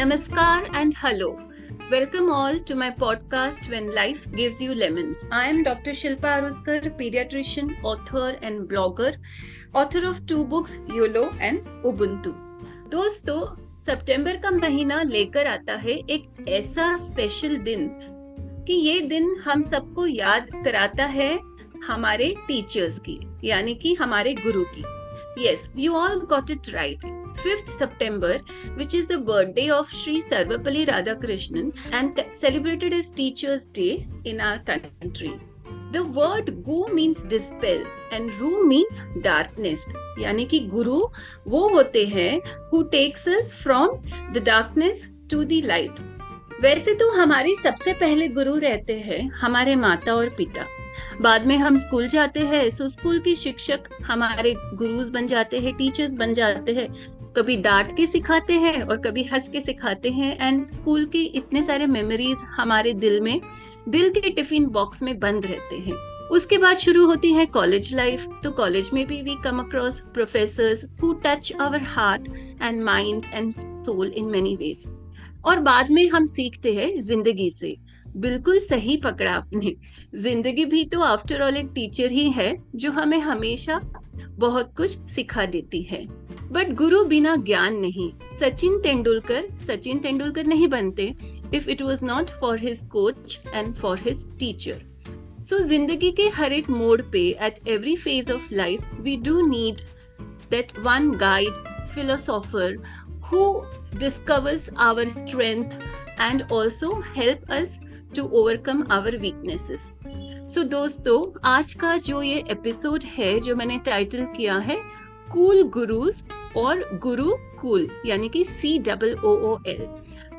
Namaskar and hello. Welcome all to my podcast When Life Gives You Lemons. I am Dr. Shilpa Aruskar, pediatrician, author, and blogger, author of two books, YOLO and Ubuntu. दोस्तों सितंबर का महीना लेकर आता है एक ऐसा special दिन कि ये दिन हम सबको याद कराता है हमारे टीचर्स की यानी कि हमारे गुरु की yes you all got it right 5th September, which is the birthday of Sri Sarvapalli Radhakrishnan and celebrated as Teachers' Day in our country. The word go means dispel and ru means darkness. यानी कि गुरु वो होते हैं who takes us from the darkness to the light. वैसे तो हमारे सबसे पहले गुरु रहते हैं हमारे माता और पिता बाद में हम स्कूल जाते हैं सो स्कूल के शिक्षक हमारे गुरुज बन जाते हैं टीचर्स बन जाते हैं कभी डांट के सिखाते हैं और कभी हंस के सिखाते हैं। एंड स्कूल के इतने सारे मेमोरीज हमारे दिल में, दिल के टिफ़िन बॉक्स में बंद रहते हैं। उसके बाद शुरू होती है कॉलेज लाइफ तो कॉलेज में भी we come across professors who touch our heart and minds and soul in many ways और बाद में हम सीखते हैं ज़िंदगी से। बिल्कुल सही पकड़ा आपने। ज़िंदगी भी तो आफ्टर ऑल एक टीचर ही है, जो हमें हमेशा बहुत कुछ सिखा देती है। बट गुरु बिना ज्ञान नहीं सचिन तेंदुलकर सचिन तेंदुलकर नहीं बनते if it was not for his coach and for his teacher so ज़िंदगी के हर एक मोड पे at every phase of life we do need that one guide philosopher who discovers our strength and also help us to overcome our weaknesses. So, दोस्तों, आज का जो ये एपिसोड है, जो मैंने टाइटल किया है कूल गुरुज और गुरु कूल यानी कि C double O O L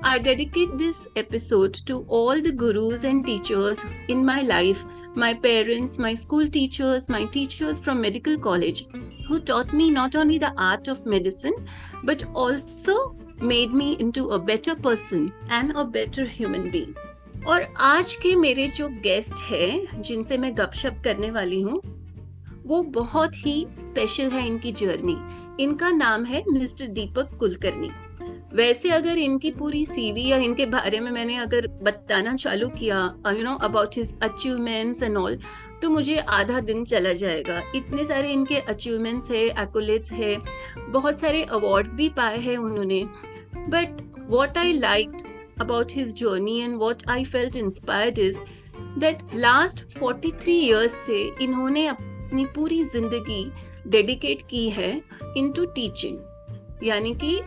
I dedicate this episode to all the gurus and teachers in my life, my parents, my school teachers, my teachers from medical college, who taught me not only the art of medicine, but also made me into a better person and a better human being. और आज के मेरे जो guest हैं जिनसे मैं गपशप करने वाली हूँ वो बहुत ही स्पेशल है इनकी जर्नी इनका नाम है मिस्टर दीपक कुलकर्णी। वैसे अगर इनकी पूरी सीवी या इनके बारे में मैंने अगर बताना चालू किया you know about his achievements and all तो मुझे आधा दिन चला जाएगा। इतने सारे इनके अचीवमेंट्स है एक्ोलेट्स है, बहुत सारे अवार्ड्स भी पाए हैं उन्होंने। But what I like about his journey and what I felt inspired is that last 43 years से इन्होंने अपनी पूरी ज़िंदगी डेडिकेट की है इनटू टीचिंग यानी कि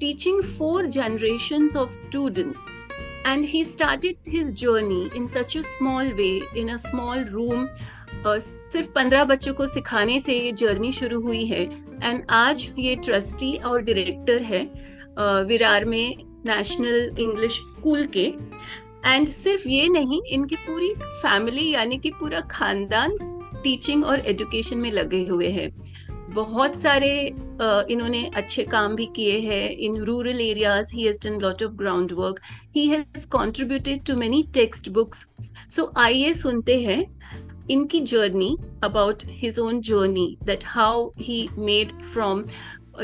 teaching for generation of students and he started his journey in such a small way in a small room सिर्फ़ पंद्रह बच्चों को सिखाने से ये जर्नी शुरू हुई है. एंड आज ये ट्रस्टी और डायरेक्टर है विरार में नेशनल इंग्लिश स्कूल के. एंड सिर्फ़ ये नहीं, इनकी पूरी फैमिली यानी कि पूरा खानदान टीचिंग और एजुकेशन में लगे हुए हैं। बहुत सारे इन्होंने अच्छे काम भी किए हैं। In rural areas he has done lot of ground work he has contributed to many text books so आइए सुनते हैं इनकी journey about his own journey that how he made from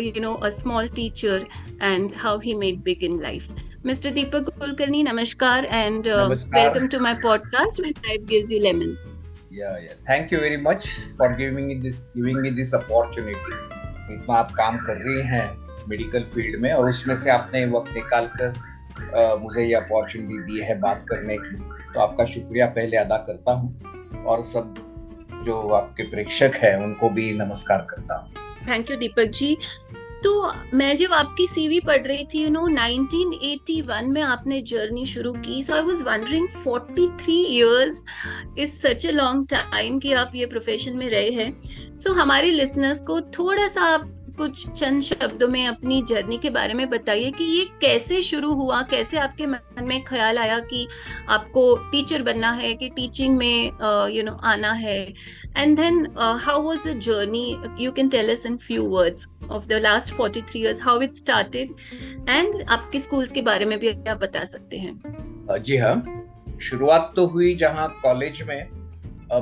you know a small teacher and how he made big in life mister Deepak Kulkarni नमस्कार and welcome to my podcast when life gives you lemons yeah yeah. Thank you very much for giving me this, giving me this इतना आप काम कर रही हैं medical field में और उसमें से आपने वक्त निकाल कर मुझे ये अपॉर्चुनिटी दी है बात करने की। तो आपका शुक्रिया पहले अदा करता हूँ और सब जो आपके प्रेक्षक हैं उनको भी नमस्कार करता हूँ। Thank you Deepak ji. तो मैं जब आपकी सीवी पढ़ रही थी यू नो 1981 में आपने जर्नी शुरू की। So I was wondering 43 years is such a long time कि आप ये प्रोफेशन में रहे हैं। सो so, हमारे लिसनर्स को थोड़ा सा आप कुछ चंद शब्दों में अपनी जर्नी के बारे में बताइए कि ये कैसे शुरू हुआ कैसे आपके मन में ख्याल आया कि आपको टीचर बनना है कि टीचिंग में यू नो आना है। And then how was the journey you can tell us in few words of the last 43 years how it started and आपके स्कूल्स के बारे में भी आप बता सकते हैं। जी हाँ। शुरुआत तो हुई जहाँ कॉलेज में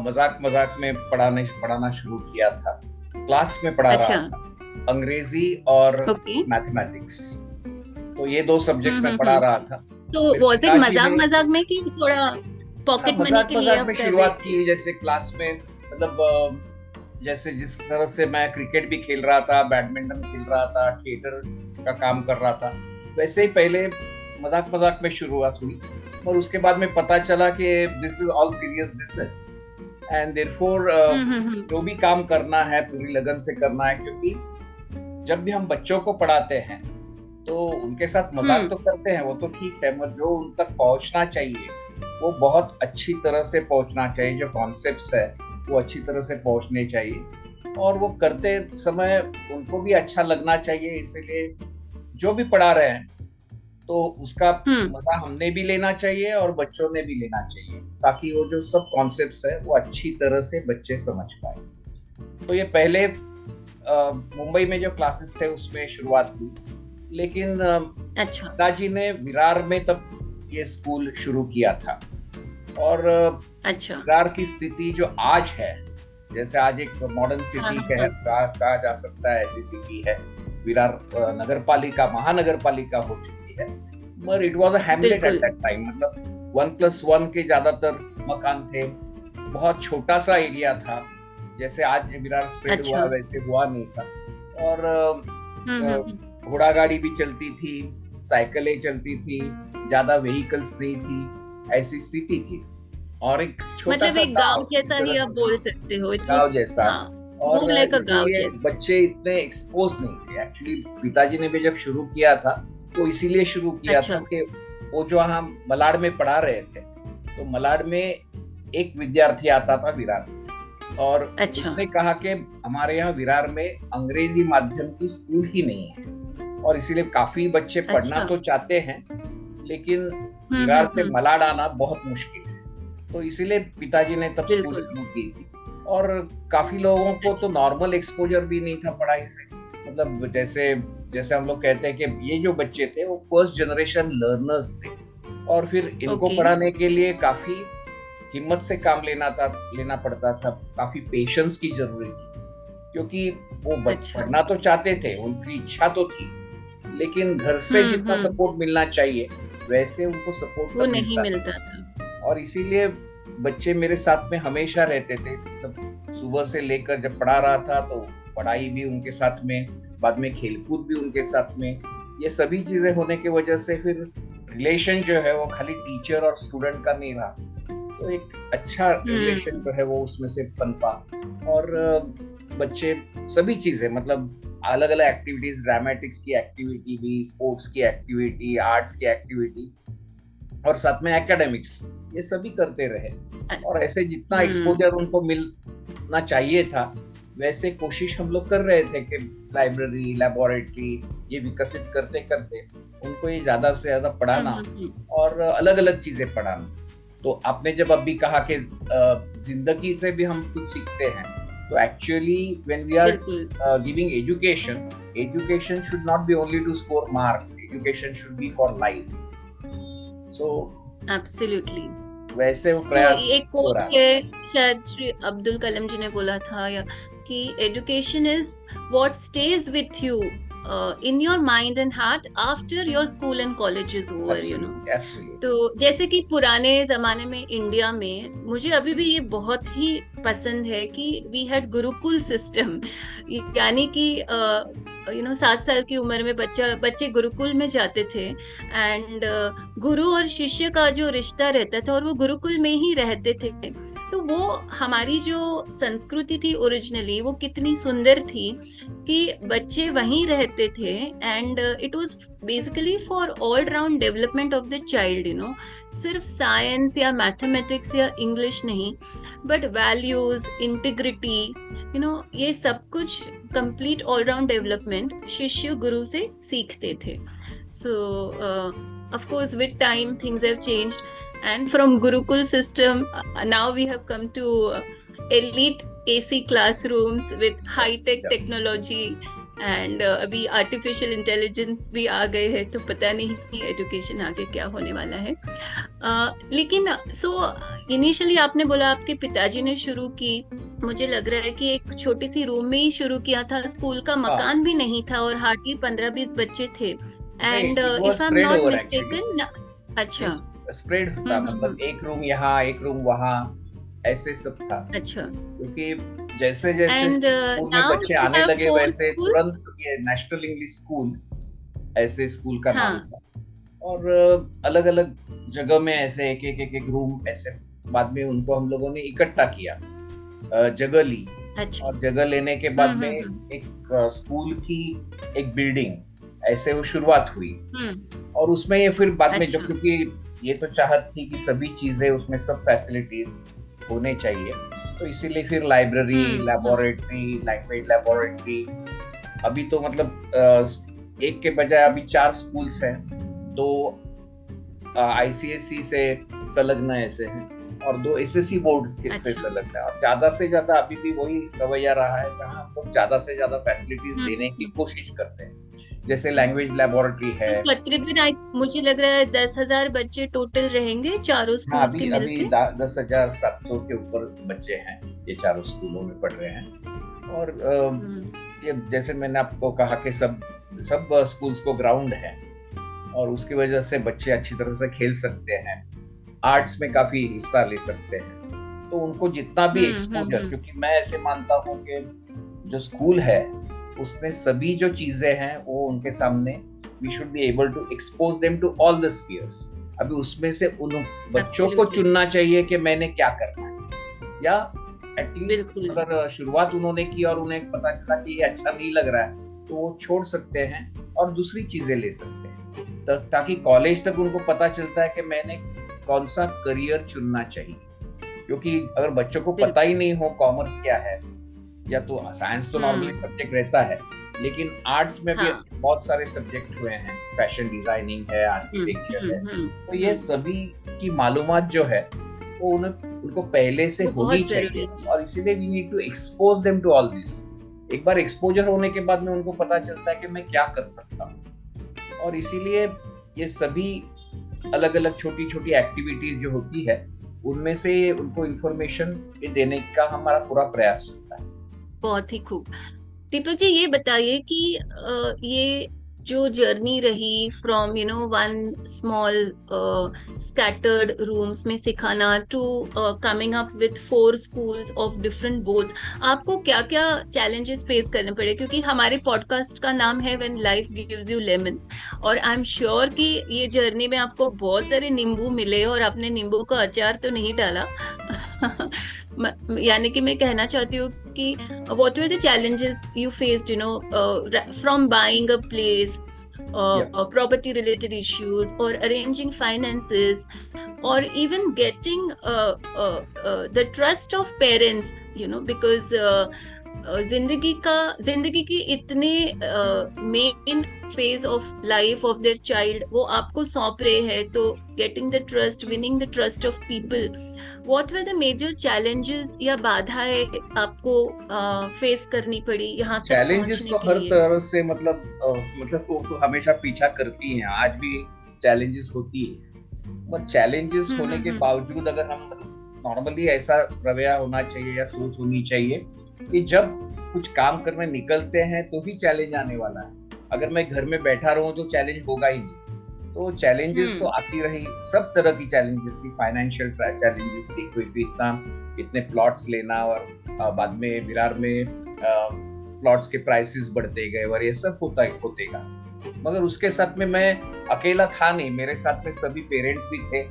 मज़ाक मज़ाक में पढ़ाने पढ़ाना शुरू किया था। क्लास में पढ़ा अच्छा. रहा था। अंग्रेज़ी और मैथमेटिक्स तो ये दो सब्जेक्ट्स हम्म, में हम्म, पढ़ा हम्म। रहा था। तो वॉज़ इट मज़ाक मज़ाक में कि थोड़ा पॉकेट हाँ, मनी के लिए में शुरुआत की जैसे क्लास में मतलब जैसे जिस तरह से मैं क्रिकेट भी खेल रहा था बैडमिंटन खेल रहा था थिएटर का काम कर रहा था वैसे ही पहले मज़ाक मज़ाक में शुरुआत हुई और उसके बाद में पता चला कि this is all serious business and therefore hmm, hmm, hmm, जो भी काम करना है पूरी लगन से करना है क्योंकि जब भी हम बच्चों को पढ़ाते हैं तो उनके साथ मज़ाक हम्म। तो करते हैं वो तो ठीक है मगर जो उन तक पहुँचना चाहिए वो बहुत अच्छी तरह से पहुँचना चाहिए जो कॉन्सेप्ट्स है वो अच्छी तरह से पहुँचने चाहिए। और वो करते समय उनको भी अच्छा लगना चाहिए इसीलिए जो भी पढ़ा रहे हैं तो उसका हम्म, मज़ा हमने भी लेना चाहिए और बच्चों ने भी लेना चाहिए ताकि वो जो सब कॉन्सेप्ट्स है वो अच्छी तरह से बच्चे समझ पाए। तो ये पहले मुंबई में जो क्लासेस थे उसमें शुरुआत हुई। लेकिन अच्छा। पिताजी ने विरार में तब ये स्कूल शुरू किया था। और अच्छा। विरार की स्थिति जो आज है जैसे आज एक मॉडर्न सिटी कह कहा, जा सकता है ऐसी सिटी है। विरार नगर पालिका महानगर पालिका हो चुकी है। मगर it was at that time मतलब वन प्लस वन के ज़्यादातर मकान थे। बहुत छोटा सा एरिया था। जैसे आज विरार स्प्रेड अच्छा। हुआ वैसे हुआ नहीं था और हम्म, हम्म, हम्म, घोड़ा गाड़ी भी चलती थी साइकिलें चलती थी ज़्यादा व्हीकल्स नहीं थी ऐसी स्थिति थी और एक छोटा मतलब सा एक गाँव जैसा ही आप बोल सकते हो गाँव जैसा। हाँ, और like बच्चे इतने एक्सपोज नहीं थे एक्चुअली पिताजी ने भी जब शुरू किया था तो इसीलिए शुरू किया अच्छा। था कि वो जो हम मलाड में पढ़ा रहे थे तो मलाड में एक विद्यार्थी आता था विरार से और अच्छा। उसने कहा कि हमारे यहाँ विरार में अंग्रेज़ी माध्यम की स्कूल ही नहीं है और इसीलिए काफ़ी बच्चे पढ़ना अच्छा। तो चाहते हैं लेकिन हम्म, विरार हम्म, से हम्म, मलाड आना बहुत मुश्किल है तो इसीलिए पिताजी ने तब स्कूल शुरू की थी और काफ़ी लोगों को तो नॉर्मल एक्सपोजर भी नहीं था पढ़ाई से मतलब जैसे जैसे हम लोग कहते हैं कि ये जो बच्चे थे वो फ़र्स्ट जनरेशन लर्नर्स थे और फिर इनको Okay. पढ़ाने के लिए काफ़ी हिम्मत से काम लेना था लेना पड़ता था। काफ़ी पेशेंस की ज़रूरत थी क्योंकि वो अच्छा। पढ़ना तो चाहते थे उनकी इच्छा तो थी। लेकिन घर से हम्म, जितना हम्म। सपोर्ट मिलना चाहिए वैसे उनको सपोर्ट वो नहीं मिलता था। और इसीलिए बच्चे मेरे साथ में हमेशा रहते थे। मतलब सुबह से लेकर जब पढ़ा रहा था तो पढ़ाई भी उनके साथ में बाद में खेलकूद भी उनके साथ में। ये सभी चीज़ें होने की वजह से फिर रिलेशन जो है वो खाली टीचर और स्टूडेंट का नहीं रहा। तो एक अच्छा रिलेशन जो है वो उसमें से पनपा और बच्चे सभी चीज़ें मतलब अलग अलग एक्टिविटीज़ ड्रामेटिक्स की एक्टिविटी भी स्पोर्ट्स की एक्टिविटी आर्ट्स की एक्टिविटी और साथ में एकेडमिक्स ये सभी करते रहे। और ऐसे जितना हम्म। एक्सपोजर उनको मिलना चाहिए था वैसे कोशिश हम लोग कर रहे थे कि लाइब्रेरी लेबोरेटरी ये विकसित करते करते उनको ये ज़्यादा से ज़्यादा पढ़ाना हम्म, हम्म, और अलग अलग चीज़ें पढ़ाना। तो आपने जब अभी कहा कि ज़िंदगी से भी हम कुछ सीखते हैं तो actually when we are giving education education should not be only to score marks education should be for life so absolutely वैसे वो प्रयास एक हो कोट है। है शायद श्री अब्दुल कलाम जी ने बोला था या कि education is what stage with you in your mind and heart after your school and college is over you know Absolutely, absolutely. तो जैसे कि पुराने जमाने में इंडिया में मुझे अभी भी ये बहुत ही पसंद है कि वी हैड गुरुकुल सिस्टम यानी कि यू नो सात साल की उम्र में बच्चा बच्चे गुरुकुल में जाते थे एंड uh, गुरु और शिष्य का जो रिश्ता रहता था और वो गुरुकुल में ही रहते थे। तो वो हमारी जो संस्कृति थी ओरिजिनली वो कितनी सुंदर थी कि बच्चे वहीं रहते थे and it was basically for all round development of the child you know सिर्फ़ साइंस या मैथमेटिक्स या इंग्लिश नहीं but values integrity you know ये सब कुछ कंप्लीट ऑल राउंड डेवलपमेंट शिष्य गुरु से सीखते थे. So of course, with time, things have changed. And from gurukul system uh, now we have come to uh, elite ac classrooms with high tech Yeah. technology and अभी artificial intelligence भी आ गए हैं तो पता नहीं एजुकेशन आगे क्या होने वाला है। Uh, लेकिन सो इनिशियली आपने बोला आपके पिताजी ने शुरू की मुझे लग रहा है कि एक छोटी सी रूम में ही शुरू किया था स्कूल का मकान भी नहीं था और हार्डली पंद्रह बीस बच्चे थे। And if I am not mistaken अच्छा। स्प्रेड होता हम्म, मतलब एक रूम यहाँ एक रूम वहाँ ऐसे सब था अच्छा क्योंकि जैसे जैसे And, uh, स्कूल में बच्चे आने लगे वैसे तुरंत ये नेशनल इंग्लिश स्कूल ऐसे स्कूल का हाँ. नाम था और अलग अलग जगह में ऐसे एक एक एक एक रूम ऐसे बाद में उनको हम लोगों ने इकट्ठा किया जगह ली अच्छा। और जगह लेने के बाद हम्म, में हम्म, हम्म। एक स्कूल की एक बिल्डिंग ऐसे वो शुरुआत हुई और उसमें ये फिर बाद अच्छा। में जब। क्योंकि ये तो चाहत थी कि सभी चीज़ें उसमें सब फैसिलिटीज़ होने चाहिए। तो इसीलिए फिर लाइब्रेरी लेबोरेटरी लैंग्वेज लेबोरेटरी अभी तो मतलब एक के बजाय अभी चार स्कूल्स हैं तो आईसीएससी से संलग्न ऐसे हैं। और दो एसएससी बोर्ड अच्छा। से संलग्न है। और ज़्यादा से ज़्यादा अभी भी वही रवैया रहा है जहाँ हम लोग ज़्यादा से ज़्यादा फैसिलिटीज़ हम्म। देने की कोशिश करते हैं। जैसे लैंग्वेज लेबोरेटरी है। तो मुझे लग रहा है दस हज़ार बच्चे टोटल रहेंगे चारों स्कूल हाँ, अभी अभी दस हज़ार सात सौ के ऊपर बच्चे हैं ये चारों स्कूलों में पढ़ रहे हैं। और हम्म। ये जैसे मैंने आपको कहा कि सब सब स्कूल्स को ग्राउंड है। और उसकी वजह से बच्चे अच्छी तरह से खेल सकते हैं। आर्ट्स में काफ़ी हिस्सा ले सकते हैं। तो उनको जितना भी एक्सपोजर हम्म, हम्म, क्योंकि मैं ऐसे मानता हूँ कि जो स्कूल है उसमें सभी जो चीज़ें हैं वो उनके सामने we should be able to expose them to all the spheres अभी उसमें से उन बच्चों को चुनना चाहिए कि मैंने क्या करना है। या एटलीस्ट अगर शुरुआत उन्होंने की और उन्हें पता चला कि ये अच्छा नहीं लग रहा है तो वो छोड़ सकते हैं और दूसरी चीज़ें ले सकते हैं। तो ताकि कॉलेज तक उनको पता चलता है कि मैंने कौन सा करियर चुनना चाहिए? क्योंकि अगर बच्चों को पता ही नहीं हो कॉमर्स क्या है या तो साइंस तो नॉर्मली हम्म। सब्जेक्ट रहता है लेकिन आर्ट्स में भी हाँ. बहुत सारे सब्जेक्ट हुए हैं। फ़ैशन डिज़ाइनिंग है आर्किटेक्चर हम्म, है। हम्म, तो ये सभी की मालूम जो है वो उन्हें उनको पहले से होनी चाहिए और इसीलिए we need to expose them to all this एक बार एक्सपोजर होने के बाद में उनको पता चलता है कि मैं क्या कर सकता हूँ। और इसीलिए ये सभी अलग अलग छोटी छोटी एक्टिविटीज़ जो होती है, उनमें से उनको इन्फॉर्मेशन देने का हमारा पूरा प्रयास चलता है। बहुत ही खूब। दीपक जी, ये बताइए कि ये जो जर्नी रही from you know one small scattered rooms में सिखाना to coming up with four schools of different boards आपको क्या क्या चैलेंजेस फेस करने पड़े? क्योंकि हमारे पॉडकास्ट का नाम है when life gives you lemons और आई एम श्योर कि ये जर्नी में आपको बहुत सारे नींबू मिले और आपने नींबू का अचार तो नहीं डाला। यानी कि मैं कहना चाहती हूँ कि what are the challenges you faced you know from buying a place property related issues और अरेंजिंग फाइनेंसेस और even getting the trust of parents you know because ज़िंदगी का ज़िंदगी की इतने main phase of life of their child वो आपको सौंप रहे हैं तो getting the trust winning the trust of people what were the major challenges या बाधाएँ आपको फेस करनी पड़ी यहाँ चैलेंजेस तो हर तरह से मतलब मतलब वो तो हमेशा पीछा करती हैं आज भी चैलेंजेस होती है पर चैलेंजेस होने हम्म, के हम्म। बावजूद अगर हम मतलब नॉर्मली ऐसा रवैया होना चाहिए या सोच होनी चाहिए कि जब कुछ काम करने निकलते हैं तो ही चैलेंज आने वाला है। अगर मैं घर में बैठा रहूँ तो चैलेंज होगा ही नहीं। तो चैलेंजेस हम्म। तो आती रही सब तरह की चैलेंजेस थी फाइनेंशियल चैलेंजेस थी कोई भी इतना इतने प्लॉट्स लेना और बाद में विरार में प्लॉट्स के प्राइसेस बढ़ते गए और ये सब होता होते होतेगा। मगर उसके साथ में मैं अकेला था नहीं मेरे साथ में सभी पेरेंट्स भी थे।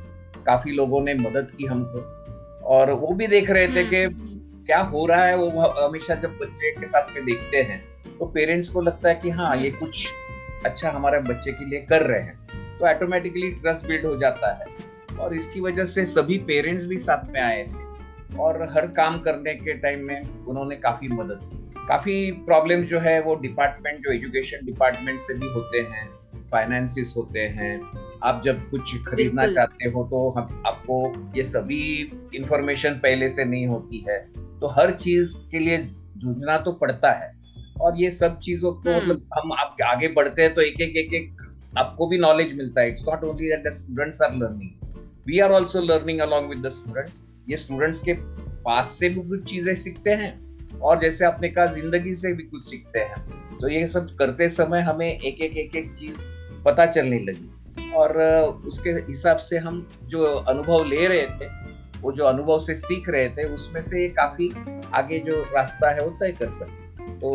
काफ़ी लोगों ने मदद की हमको। और वो भी देख रहे थे कि हम्म, हम्म, क्या हो रहा है वो हमेशा जब बच्चे के साथ में देखते हैं तो पेरेंट्स को लगता है कि हाँ ये कुछ अच्छा हमारे बच्चे के लिए कर रहे हैं। तो ऑटोमेटिकली ट्रस्ट बिल्ड हो जाता है। और इसकी वजह से सभी पेरेंट्स भी साथ में आए थे। और हर काम करने के टाइम में उन्होंने काफ़ी मदद की। काफ़ी प्रॉब्लम जो है वो डिपार्टमेंट जो एजुकेशन डिपार्टमेंट से भी होते हैं फाइनेंसिस होते हैं आप जब कुछ खरीदना चाहते हो तो हम आपको ये सभी इंफॉर्मेशन पहले से नहीं होती है। तो हर चीज़ के लिए जूझना तो पड़ता है। और ये सब चीज़ों को हम्म। मतलब हम आप आगे बढ़ते हैं तो एक एक एक एक आपको भी नॉलेज मिलता है। It's not only that the students are learning we are also learning along with the students ये स्टूडेंट्स के पास से भी कुछ चीज़ें सीखते हैं और जैसे आपने कहा ज़िंदगी से भी कुछ सीखते हैं। तो ये सब करते समय हमें एक एक एक एक चीज़ पता चलने लगी। और उसके हिसाब से हम जो अनुभव ले रहे थे वो जो अनुभव से सीख रहे थे उसमें से काफ़ी आगे जो रास्ता है वो तय कर सकते तो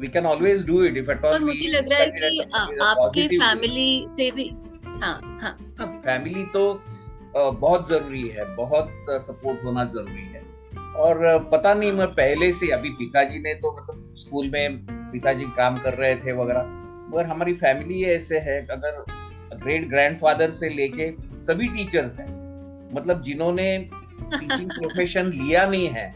we can always do it if at all मुझे लग रहा है कि आपके फैमिली से भी हाँ हाँ। फैमिली तो बहुत ज़रूरी है बहुत सपोर्ट होना ज़रूरी है। और पता नहीं मैं पहले से अभी पिताजी ने तो मतलब स्कूल में पिताजी काम कर रहे थे वगैरह मगर हमारी फैमिली ऐसे है अगर ग्रेट ग्रैंडफादर से लेके सभी टीचर्स हैं। मतलब जिन्होंने टीचिंग प्रोफेशन लिया नहीं है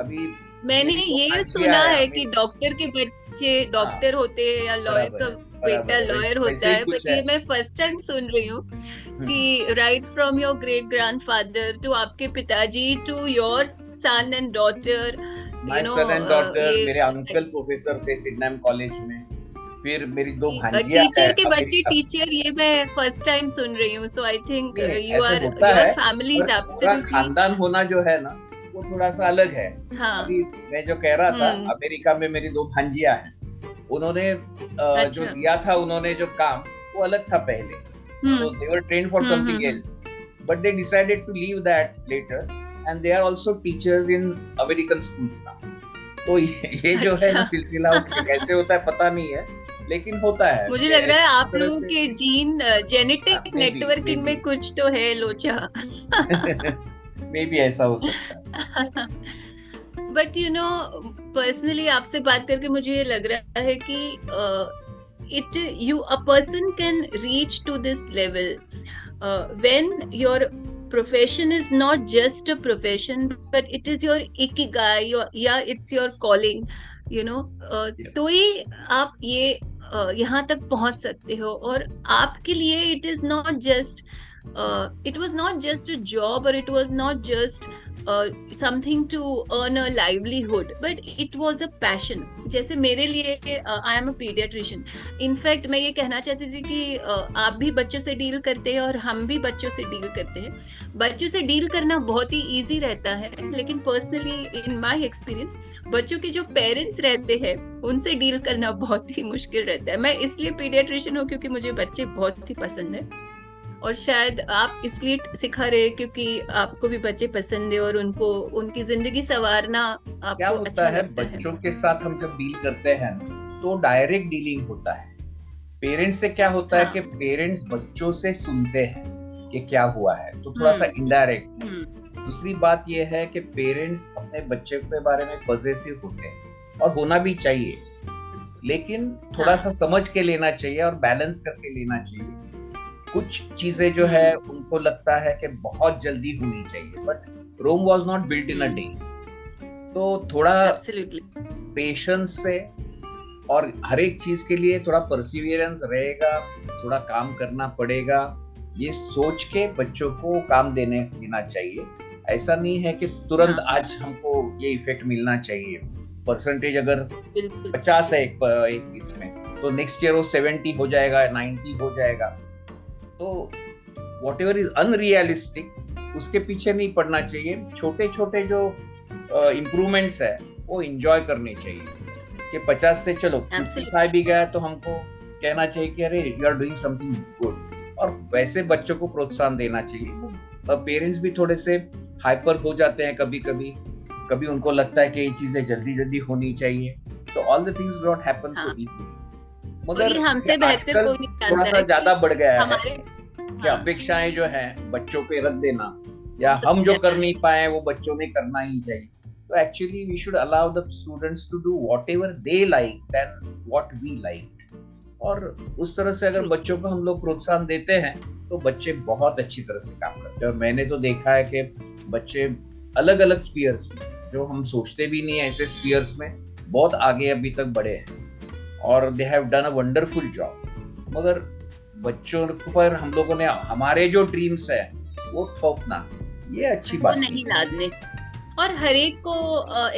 अभी मैंने ये सुना है कि डॉक्टर के बच्चे डॉक्टर हाँ। होते हैं या लॉयर का बेटा लॉयर होता है बट ये मैं फ़र्स्ट टाइम सुन रही हूँ हम्म। कि right from your great grandfather to आपके पिताजी to your son and daughter my son and daughter मेरे अंकल प्रोफेसर थे सिडनम कॉलेज में। फिर मेरी दो भांजियाँ टीचर के बच्चे टीचर ये मैं फ़र्स्ट टाइम सुन रही हूँ so I think you are your family is absolutely खानदान होना जो है ना वो थोड़ा सा अलग है हाँ. अभी मैं जो कह रहा था हम्म। अमेरिका में मेरी दो भांजियाँ हैं उन्होंने अच्छा। जो दिया था उन्होंने जो काम वो अलग था पहले so they were train for something else but they decided to leave that later and they are also teachers in American schools now तो ये जो है ना अच्छा। सिलसिला कैसे होता है पता नहीं है लेकिन होता है। मुझे लग रहा है आप लोगों के जीन जेनेटिक नेटवर्किंग में कुछ तो है लोचा। मे भी ऐसा हो सकता है। बट यू नो पर्सनली आपसे बात करके मुझे ये लग रहा है कि it you a person can reach to this level when your profession is not just a profession but it is your ikigai your yeah it's your calling you know uh, yeah. तो ही आप ये यहाँ तक पहुँच सकते हो और आपके लिए it is not just it was not just a job और it was not just something to earn a livelihood but it was a passion जैसे मेरे लिए I am a paediatrician in fact मैं ये कहना चाहती थी कि uh, आप भी बच्चों से डील करते हैं और हम भी बच्चों से डील करते हैं. बच्चों से डील करना बहुत ही ईजी रहता है लेकिन पर्सनली इन माई एक्सपीरियंस बच्चों के जो पेरेंट्स रहते हैं उनसे डील करना बहुत ही मुश्किल रहता है. मैं इसलिए पीडियाट्रिशियन हूँ क्योंकि मुझे बच्चे बहुत ही पसंद है. और शायद आप इसलिए सिखा रहे क्योंकि आपको भी बच्चे पसंद है और उनको उनकी ज़िंदगी संवारना आपको क्या होता अच्छा है बच्चों है। के साथ हम जब डील करते हैं तो डायरेक्ट डीलिंग होता है पेरेंट्स से क्या होता हाँ. है कि पेरेंट्स बच्चों से सुनते हैं कि क्या हुआ है तो थोड़ा सा इनडायरेक्ट हम्म। दूसरी बात यह है कि पेरेंट्स अपने बच्चे के बारे में पॉजिटिव होते हैं और होना भी चाहिए लेकिन थोड़ा हाँ. सा समझ के लेना चाहिए और बैलेंस करके लेना चाहिए कुछ चीज़ें जो है। उनको लगता है कि बहुत जल्दी होनी चाहिए but Rome was not built in a day तो थोड़ा पेशेंस से और हर एक चीज़ के लिए थोड़ा परसिवियरेंस रहेगा थोड़ा काम करना पड़ेगा ये सोच के बच्चों को काम देने देना चाहिए। ऐसा नहीं है कि तुरंत हाँ। आज हमको ये इफ़ेक्ट मिलना चाहिए। परसेंटेज अगर पचास है एक, एक इसमें तो नेक्स्ट ईयर वो सेवेंटी हो जाएगा नाइन्टी हो जाएगा। तो वॉट एवर इज़ अनरियलिस्टिक उसके पीछे नहीं पड़ना चाहिए। छोटे छोटे जो इम्प्रूवमेंट्स है वो इंजॉय करने चाहिए। कि पचास से चलो फाइव भी गया तो हमको कहना चाहिए कि अरे you are doing something good और वैसे बच्चों को प्रोत्साहन देना चाहिए। और पेरेंट्स भी थोड़े से हाइपर हो जाते हैं कभी कभी कभी उनको लगता है कि ये चीज़ें जल्दी जल्दी होनी चाहिए। तो all the things don't happen so easy मगर हमसे बेहतर कोई नहीं थोड़ा सा ज़्यादा बढ़ गया है कि हाँ। अपेक्षाएँ जो है बच्चों पे रख देना या हम जो कर नहीं पाए वो बच्चों ने करना ही चाहिए। तो actually we should allow the students to do whatever they like then what we like और उस तरह से अगर बच्चों को हम लोग प्रोत्साहन देते हैं तो बच्चे बहुत अच्छी तरह से काम करते हैं। और मैंने तो देखा है कि बच्चे अलग अलग स्पीयर्स में जो हम सोचते भी नहीं है ऐसे स्पीयर्स में बहुत आगे अभी तक बढ़े हैं। और they have done a wonderful job मगर बच्चों पर हम लोगों ने हमारे जो ड्रीम्स है वो थोपना ये अच्छी बात नहीं लादने। और हर एक को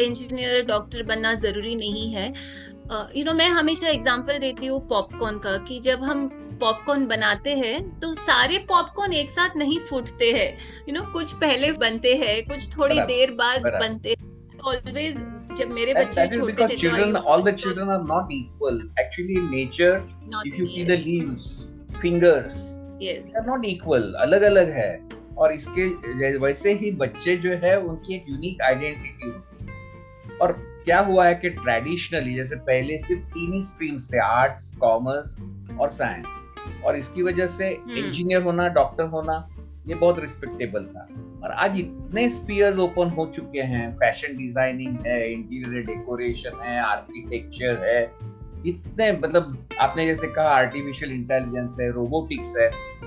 इंजीनियर डॉक्टर बनना ज़रूरी नहीं है। यू नो मैं हमेशा एग्जांपल देती हूँ पॉपकॉर्न का कि जब हम पॉपकॉर्न बनाते हैं तो सारे पॉपकॉर्न एक साथ नहीं फूटते हैं। यू नो कुछ पहले बनते हैं कुछ थोड़ी देर बाद बनते हैं। ऑलवेज जब मेरे बच्चे छोटे थे children all the children are not equal. Actually in nature not if you see the leaves fingers yes. Are not equal अलग अलग है और इसके वैसे ही बच्चे जो है उनकी एक यूनिक आइडेंटिटी होती है। और क्या हुआ है कि ट्रेडिशनली जैसे पहले सिर्फ़ तीन ही स्ट्रीम्स थे आर्ट्स कॉमर्स और साइंस और इसकी वजह से इंजीनियर हम्म। होना डॉक्टर होना ये बहुत रिस्पेक्टेबल था। और आज इतने स्पीयर्स ओपन हो चुके हैं फ़ैशन डिज़ाइनिंग है इंटीरियर डेकोरेशन है आर्किटेक्चर है कितने मतलब आपने जैसे कहा आर्टिफिशियल इंटेलिजेंस है रोबोटिक्स है,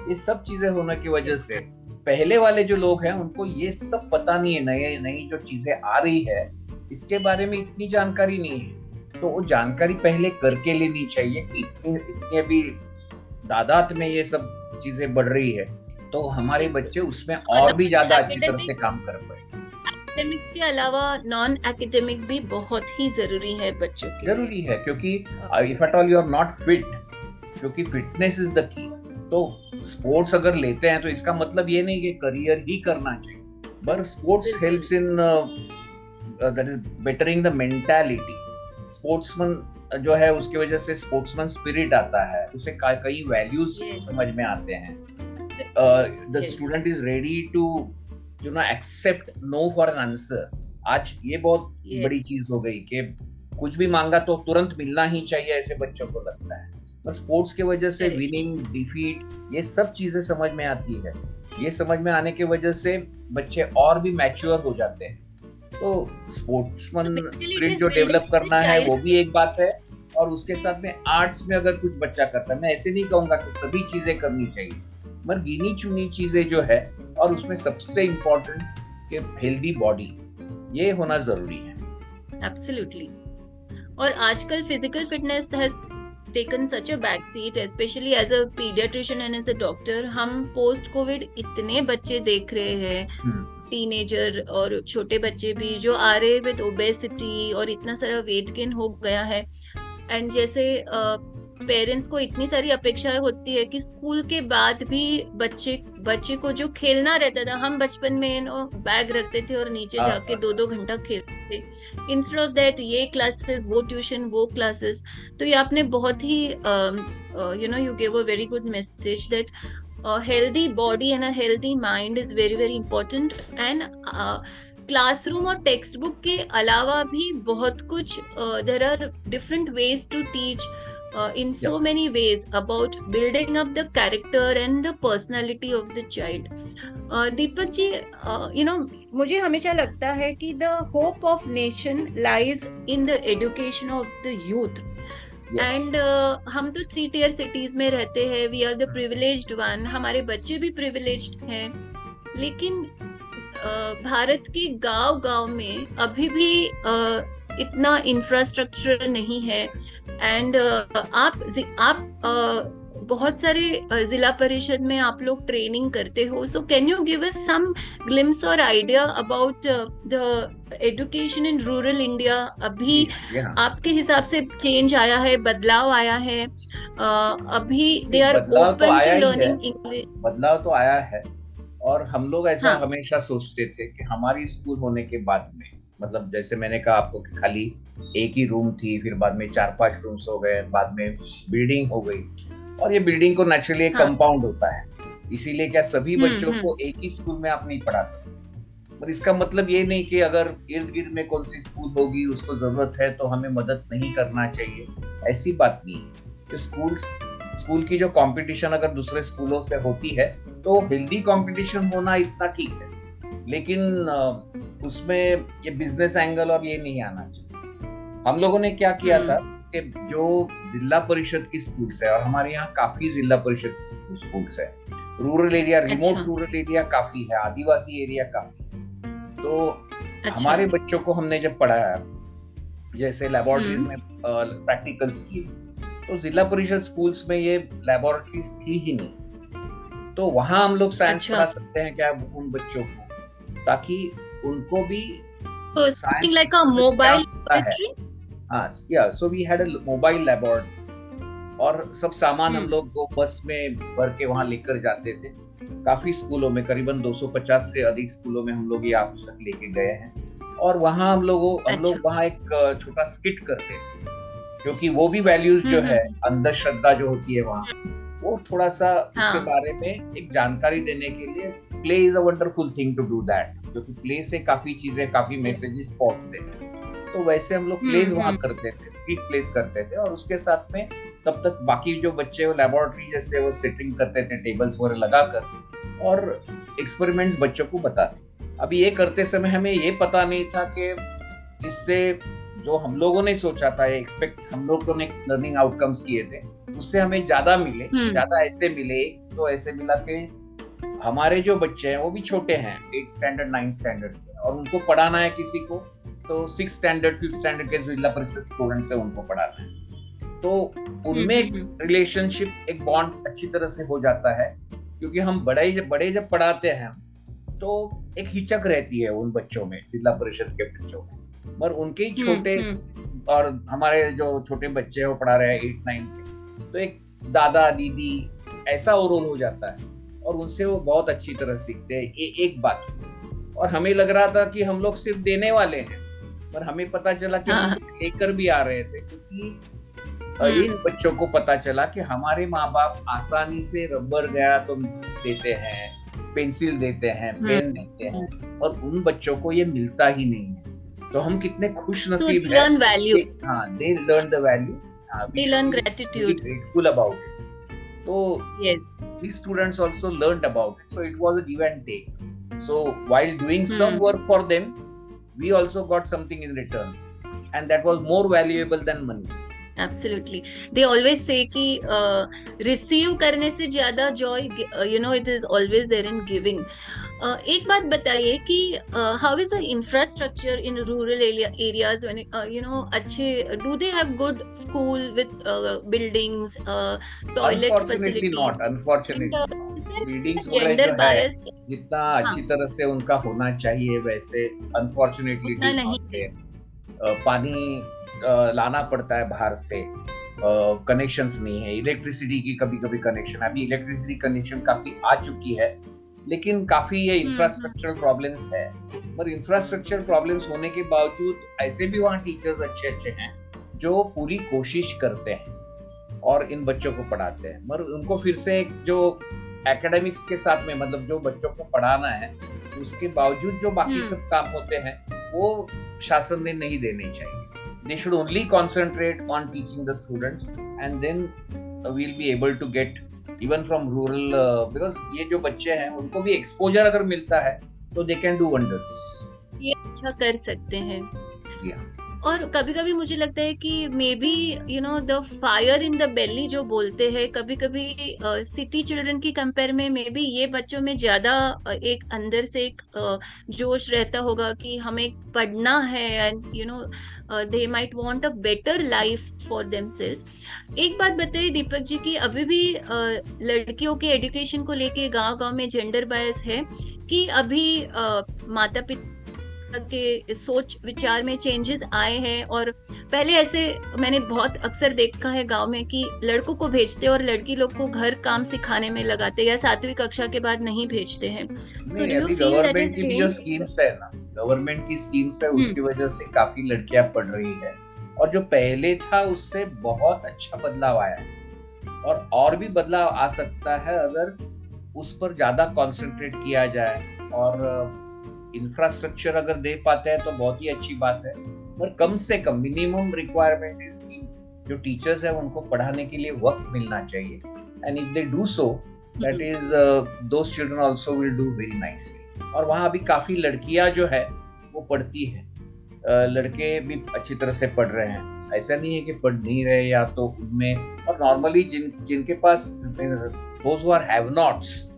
ये सब चीज़ें होने की वजह से पहले वाले जो लोग हैं, उनको ये सब पता नहीं है, नए, नई जो चीज़ें आ रही है, इसके बारे में इतनी जानकारी नहीं है। तो वो जानकारी पहले करके लेनी चाहिए इतने इतने अभी दादात में ये सब चीज़ें बढ़ रही है। तो हमारे बच्चे उसमें और भी ज़्यादा अच्छी तरह से काम कर पाए। एकेडमिक्स के अलावा नॉन एकेडमिक भी बहुत ही ज़रूरी है बच्चों के ज़रूरी है क्योंकि if at all you are not fit क्योंकि फिटनेस इज़ द की तो स्पोर्ट्स अगर लेते हैं तो इसका मतलब ये नहीं कि करियर ही करना चाहिए पर sports helps in that is bettering the mentality sportsman जो है उसकी वजह से स्पोर्ट्समैन स्पिरिट आता है उसे कई वैल्यूज़ समझ में आते हैं। The student is ready to you know accept no for an answer आज ये बहुत yes. बड़ी चीज़ हो गई कि कुछ भी मांगा तो तुरंत मिलना ही चाहिए ऐसे बच्चों को लगता है। पर स्पोर्ट्स के वजह से विनिंग डिफीट ये सब चीज़ें समझ में आती है। ये समझ में आने की वजह से बच्चे और भी मैच्योर हो जाते हैं। तो स्पोर्ट्समैन स्पिरिट जो डेवलप करना है वो भी एक बात है। और उसके साथ में आर्ट्स में अगर कुछ बच्चा करता है मैं ऐसे नहीं कहूँगा कि सभी चीज़ें करनी चाहिए। मगर गिनी चुनी चीज़ें जो है और उसमें सबसे इम्पोर्टेंट कि हेल्दी बॉडी ये होना ज़रूरी है। एब्सोल्युटली और आजकल physical fitness has taken such a back seat specially as a paediatrician and as a doctor हम पोस्ट कोविड इतने बच्चे देख रहे हैं टीनेजर हम्म। और छोटे बच्चे भी जो आ रहे विद ओबेसिटी और इतना सारा वेट गेन हो गया है। एंड जैसे पेरेंट्स को इतनी सारी अपेक्षा होती है कि स्कूल के बाद भी बच्चे बच्चे को जो खेलना रहता था हम बचपन में नो बैग रखते थे और नीचे हाँ, जाके हाँ। दो दो घंटा खेलते थे इंस्टेड ऑफ़ दैट ये क्लासेस वो ट्यूशन वो क्लासेस तो ये आपने बहुत ही you know you give a very good message that healthy body and a healthy mind is very very important and classroom और टेक्स्ट बुक के अलावा भी बहुत कुछ there are different ways to teach uh, in so yeah. many ways about building up the character and the personality of the child. Uh, deepak ji uh, you know मुझे हमेशा लगता है कि the hope of nation lies in the education of the youth and हम तो three tier cities में रहते हैं we are the privileged one हमारे बच्चे भी प्रिविलेज्ड हैं लेकिन uh, भारत के गाँव गाँव में अभी भी uh, इतना इंफ्रास्ट्रक्चर नहीं है एंड uh, आप आप uh, बहुत सारे जिला परिषद में आप लोग ट्रेनिंग करते हो so can you give us some glimpse और idea about the education in rural India अभी yeah. आपके हिसाब से चेंज आया है बदलाव आया है uh, अभी they are open to learning English बदलाव तो आया है और हम लोग ऐसा हाँ. हमेशा सोचते थे कि हमारी स्कूल होने के बाद में मतलब जैसे मैंने कहा आपको कि खाली एक ही रूम थी फिर बाद में चार पाँच रूम्स हो गए बाद में बिल्डिंग हो गई। और ये बिल्डिंग को नेचुरली एक हाँ. कंपाउंड होता है। इसीलिए क्या सभी हम्म, बच्चों हम्म। को एक ही स्कूल में आप नहीं पढ़ा सकते। पर इसका मतलब ये नहीं कि अगर इर्द गिर्द में कौन सी स्कूल होगी उसको ज़रूरत है तो हमें मदद नहीं करना चाहिए। ऐसी बात नहीं है कि स्कूल स्कूल की जो कंपटीशन अगर दूसरे स्कूलों से होती है तो हेल्दी कंपटीशन होना इतना ठीक है। लेकिन उसमें ये बिज़नेस एंगल और ये नहीं आना चाहिए हम लोगों ने क्या किया था हम्म। कि जो जिला परिषद की स्कूल है और हमारे यहाँ काफ़ी जिला परिषद की स्कूल है rural area remote rural area काफ़ी है आदिवासी एरिया काफ़ी तो अच्छा। हमारे बच्चों को हमने जब पढ़ाया जैसे लेबोरेटरीज हम्म। में प्रैक्टिकल्स किए तो जिला परिषद स्कूल्स में ये लेबोरेटरीज थी ही नहीं तो वहाँ हम लोग साइंस अच्छा। पढ़ा सकते हैं क्या उन बच्चों को ताकि उनको भी लाइक मोबाइल हाँ। या so we had mobile laboratory और सब सामान हम hmm. लोग को बस में भर के वहाँ लेकर जाते थे। काफ़ी स्कूलों में करीबन 250 से अधिक स्कूलों में हम लोग ये आप तक लेके गए हैं। और वहाँ हम लोगों हम लोग वहाँ एक छोटा स्किट करते थे क्योंकि वो भी वैल्यूज़ जो hmm, है hmm, अंधश्रद्धा जो होती है वहाँ वो थोड़ा सा हाँ. उसके बारे में एक जानकारी देने के लिए play is a wonderful thing to do that क्योंकि प्ले से काफ़ी चीज़ें काफ़ी मैसेजेस पहुँचते हैं तो वैसे हम लोग प्लेस हम्म, वहाँ हम्म। करते थे स्ट्रीट प्लेस करते थे और उसके साथ में तब तक बाकी जो बच्चे वो लेबोरेटरी जैसे वो सिटिंग करते थे टेबल्स वगैरह लगाकर और एक्सपेरिमेंट्स बच्चों को बताते अभी ये करते समय हमें ये पता नहीं था कि इससे जो हम लोगों ने सोचा था एक्सपेक्ट हम लोगों ने लर्निंग आउटकम्स किए थे उससे हमें ज़्यादा मिले हम्म। ज़्यादा ऐसे मिले तो ऐसे मिला कि हमारे जो बच्चे हैं वो भी छोटे हैं एट स्टैंडर्ड नाइन्थ स्टैंडर्ड के और उनको पढ़ाना है किसी को तो सिक्स स्टैंडर्ड फिफ्थ स्टैंडर्ड के जिला परिषद स्टूडेंट्स है उनको पढ़ाना है। तो उनमें एक रिलेशनशिप हम्म, हम्म। एक बॉन्ड अच्छी तरह से हो जाता है क्योंकि हम बड़े जब बड़े जब पढ़ाते हैं तो एक हिचक रहती है उन बच्चों में जिला परिषद के बच्चों में। पर उनके ही छोटे और हमारे जो छोटे बच्चे हैं वो पढ़ा रहे हैं एट नाइन के। तो एक दादा दीदी ऐसा रोल हो जाता है। और उनसे वो बहुत अच्छी तरह सीखते हैं ये एक बात। और हमें लग रहा था कि हम लोग सिर्फ़ देने वाले हैं पर हमें पता चला कि हाँ। लेकर भी आ रहे थे क्योंकि इन बच्चों को पता चला कि हमारे माँ बाप आसानी से रबर गया तो देते हैं पेंसिल देते हैं पेन देते हैं और उन बच्चों को ये मिलता ही नहीं है। तो हम कितने खुश नसीब हैं लर्न वैल्यू हाँ they learn the value they learn gratitude grateful about it तो yes these students also learned about it so it was a give and take so while doing hmm. some work for them we also got something in return and that was more valuable than money absolutely they always say कि receive uh, करने से ज्यादा joy you know it is always there in giving एक बात बताइए कि how is the infrastructure in rural areas you know अच्छे do they have good school with buildings toilet facilities not unfortunately buildings gender bias जितना हाँ. अच्छी तरह से उनका होना चाहिए वैसे अनफॉर्चूनेटली नहीं। पानी लाना पड़ता है बाहर से कनेक्शंस नहीं है। इलेक्ट्रिसिटी की कभी कभी कनेक्शन अभी इलेक्ट्रिसिटी कनेक्शन काफ़ी आ चुकी है। लेकिन काफ़ी ये इंफ्रास्ट्रक्चरल हम्म, प्रॉब्लम्स हम्म। है पर इंफ्रास्ट्रक्चर प्रॉब्लम्स होने के बावजूद ऐसे भी वहाँ टीचर्स अच्छे अच्छे हैं जो पूरी कोशिश करते हैं और इन बच्चों को पढ़ाते हैं मगर उनको फिर से एक जो एकेडमिक्स के साथ में मतलब जो बच्चों को पढ़ाना है उसके बावजूद जो बाकी हम्म। सब काम होते हैं वो शासन ने नहीं देने चाहिए they should only concentrate on teaching the students and then will be able to to get from rural rural uh, ये जो बच्चे हैं उनको भी एक्सपोजर अगर मिलता है तो दे कैन डू वंडर्स ये अच्छा कर सकते हैं yeah. और कभी कभी मुझे लगता है कि maybe you know the fire in the belly जो बोलते हैं कभी कभी सिटी चिल्ड्रन की कंपेयर में मे बी ये बच्चों में ज़्यादा एक अंदर से एक uh, जोश रहता होगा कि हमें पढ़ना है and you know they might want a better life for them एक बात बताइए दीपक जी की अभी भी uh, लड़कियों के एजुकेशन को लेके गाँव गाँव में जेंडर बायस है कि अभी uh, माता पिता के सोच विचार में चेंजेस आए हैं और पहले ऐसे मैंने बहुत अक्सर देखा है गाँव में कि लड़कों को भेजते और लड़की लोग को घर काम सिखाने में लगाते या सातवीं कक्षा के बाद नहीं भेजते हैं। गवर्नमेंट की जो स्कीम्स है ना गवर्नमेंट की स्कीम्स है उसकी हम्म। वजह से काफ़ी लड़कियाँ पढ़ रही है। और जो पहले था उससे बहुत अच्छा बदलाव आया है। और और भी बदलाव आ सकता है अगर उस पर ज़्यादा कंसंट्रेट किया जाए। और इंफ्रास्ट्रक्चर अगर दे पाते हैं तो बहुत ही अच्छी बात है। पर कम से कम मिनिमम रिक्वायरमेंट इसकी जो टीचर्स है उनको पढ़ाने के लिए वक्त मिलना चाहिए। And if they do so that is those children also will do very nicely और वहाँ अभी काफ़ी लड़कियाँ जो है वो पढ़ती है। uh, लड़के भी अच्छी तरह से पढ़ रहे हैं। ऐसा नहीं है कि पढ़ नहीं रहे या तो उनमें और नॉर्मली जिन जिनके पास दोज आर हैव नॉट्स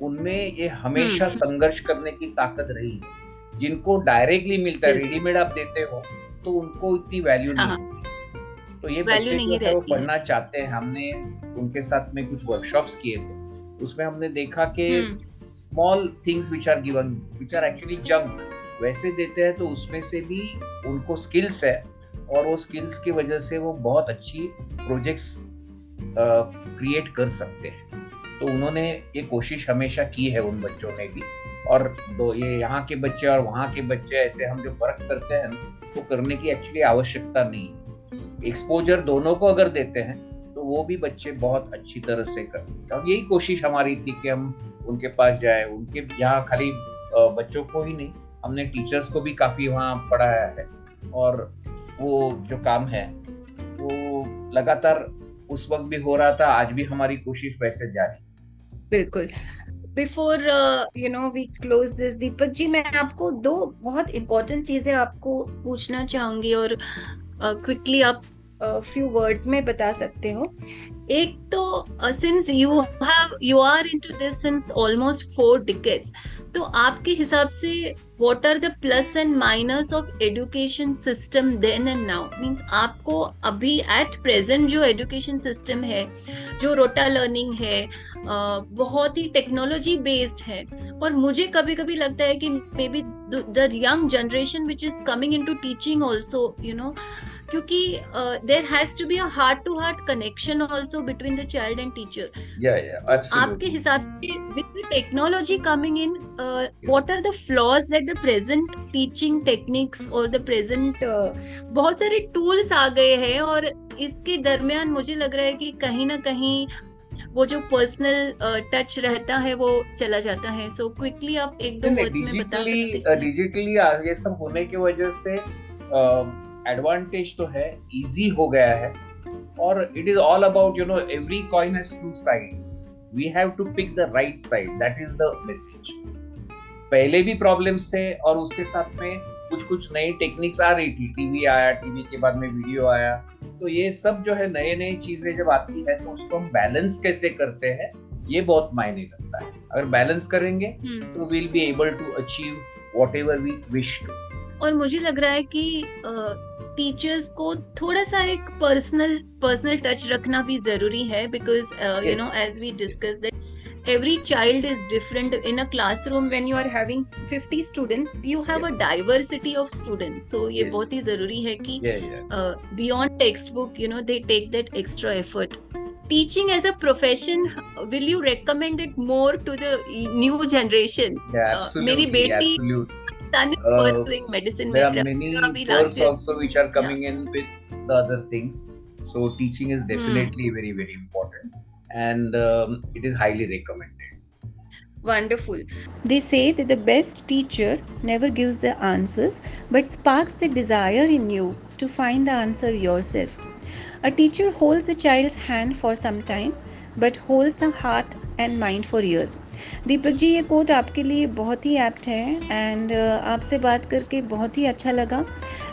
उनमें ये हमेशा हम्म। संघर्ष करने की ताकत रही है। जिनको डायरेक्टली मिलता है रेडीमेड आप देते हो तो उनको इतनी वैल्यू नहीं हाँ। तो ये बच्चे जो है वो पढ़ना चाहते हैं। हमने उनके साथ में कुछ वर्कशॉप्स किए थे। उसमें हमने देखा कि small things which are given which are actually junk वैसे देते हैं तो उसमें से भी उनको स्किल्स है और वो स्किल्स की वजह से वो बहुत अच्छी प्रोजेक्ट्स क्रिएट कर सकते हैं। तो उन्होंने ये कोशिश हमेशा की है उन बच्चों ने भी। और दो, ये यहाँ के बच्चे और वहाँ के बच्चे, ऐसे हम जो फ़र्क करते हैं वो तो करने की एक्चुअली आवश्यकता नहीं एक्सपोजर दोनों को अगर देते हैं तो वो भी बच्चे बहुत अच्छी तरह से कर सकते हैं। और यही कोशिश हमारी थी कि हम उनके पास जाए, उनके यहाँ खाली बच्चों को ही नहीं, हमने टीचर्स को भी काफ़ी वहाँ पढ़ाया है। और वो जो काम है, वो लगातार उस वक्त भी हो रहा था, आज भी हमारी कोशिश वैसे जारी बिल्कुल। Before you know we close this Deepak ji मैं आपको दो बहुत इंपॉर्टेंट चीज़ें आपको पूछना चाहूँगी और क्विकली uh, आप फ्यू वर्ड्स में बता सकते हो। एक तो since you have you are into this since almost four decades तो आपके हिसाब से what are the plus and minus of education system then and now means आपको अभी एट प्रेजेंट जो एजुकेशन सिस्टम है जो रोटा लर्निंग है uh, बहुत ही टेक्नोलॉजी बेस्ड है। और मुझे कभी कभी लगता है कि maybe the young generation which is coming into teaching also you know क्योंकि there has to be a heart to heart connection also between the child and teacher आपके हिसाब से with technology coming in what are the flaws that the present teaching techniques और the present बहुत सारे tools आ गए हैं और इसके दरमियान मुझे लग रहा है कि कहीं ना कहीं वो जो पर्सनल टच uh, रहता है वो चला जाता है। सो so, क्विकली आप एक दो वर्ड्स में बता सकते डिजिटली ये सब होने की वजह से uh, एडवांटेज तो है इजी हो गया है। और it is all about you know every coin has two sides we have to pick the right side that is the message पहले भी प्रॉब्लम्स थे और उसके साथ में कुछ कुछ नई टेक्निक्स आ रही थी। टीवी आया टीवी के बाद में वीडियो आया। तो ये सब जो है नए नए चीज़ें जब आती है तो उसको हम बैलेंस कैसे करते हैं ये बहुत मायने रखता है। अगर बैलेंस करेंगे हम्म। तो will be able to achieve whatever we wish to और मुझे लग रहा है कि टीचर्स को थोड़ा सा एक पर्सनल पर्सनल टच रखना भी ज़रूरी है because you know as we discuss that every child is different in a classroom when you are having 50 students you have yeah. a diversity of students so ये yes. बहुत ही जरूरी है कि yeah, yeah. Uh, beyond textbook you know they take that extra effort teaching as a profession will you recommend it more to the new generation yeah, absolutely, uh, मेरी बेटी absolutely. son is uh, pursuing medicine. There are many courses also which are coming yeah. in with the other things. So teaching is definitely hmm. very very important, and um, it is highly recommended. Wonderful. They say that the best teacher never gives the answers but sparks the desire in you to find the answer yourself. A teacher holds a child's hand for some time but holds the heart and mind for years. Deepak ji ये coat आपके लिए बहुत ही apt है and uh, आपसे बात करके बहुत ही अच्छा लगा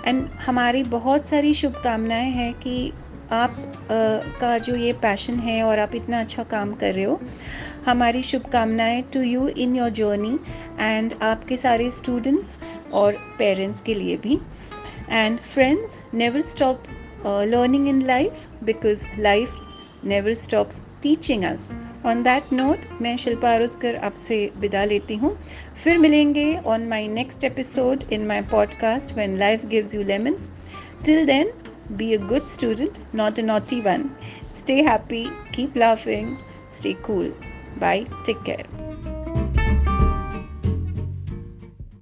एंड हमारी बहुत सारी शुभकामनाएं हैं कि आप uh, का जो ये पैशन है और आप इतना अच्छा काम कर रहे हो हमारी शुभकामनाएँ to you in your journey and आपके सारे स्टूडेंट्स और पेरेंट्स के लिए भी. And friends never stop learning in life because life never stops teaching us on that note मैं शिल्पा अरुस्कर आपसे विदा लेती हूँ। फिर मिलेंगे on my next episode in my podcast when life gives you lemons till then be a good student, not a naughty one. Stay happy, keep laughing, stay cool. Bye, take care.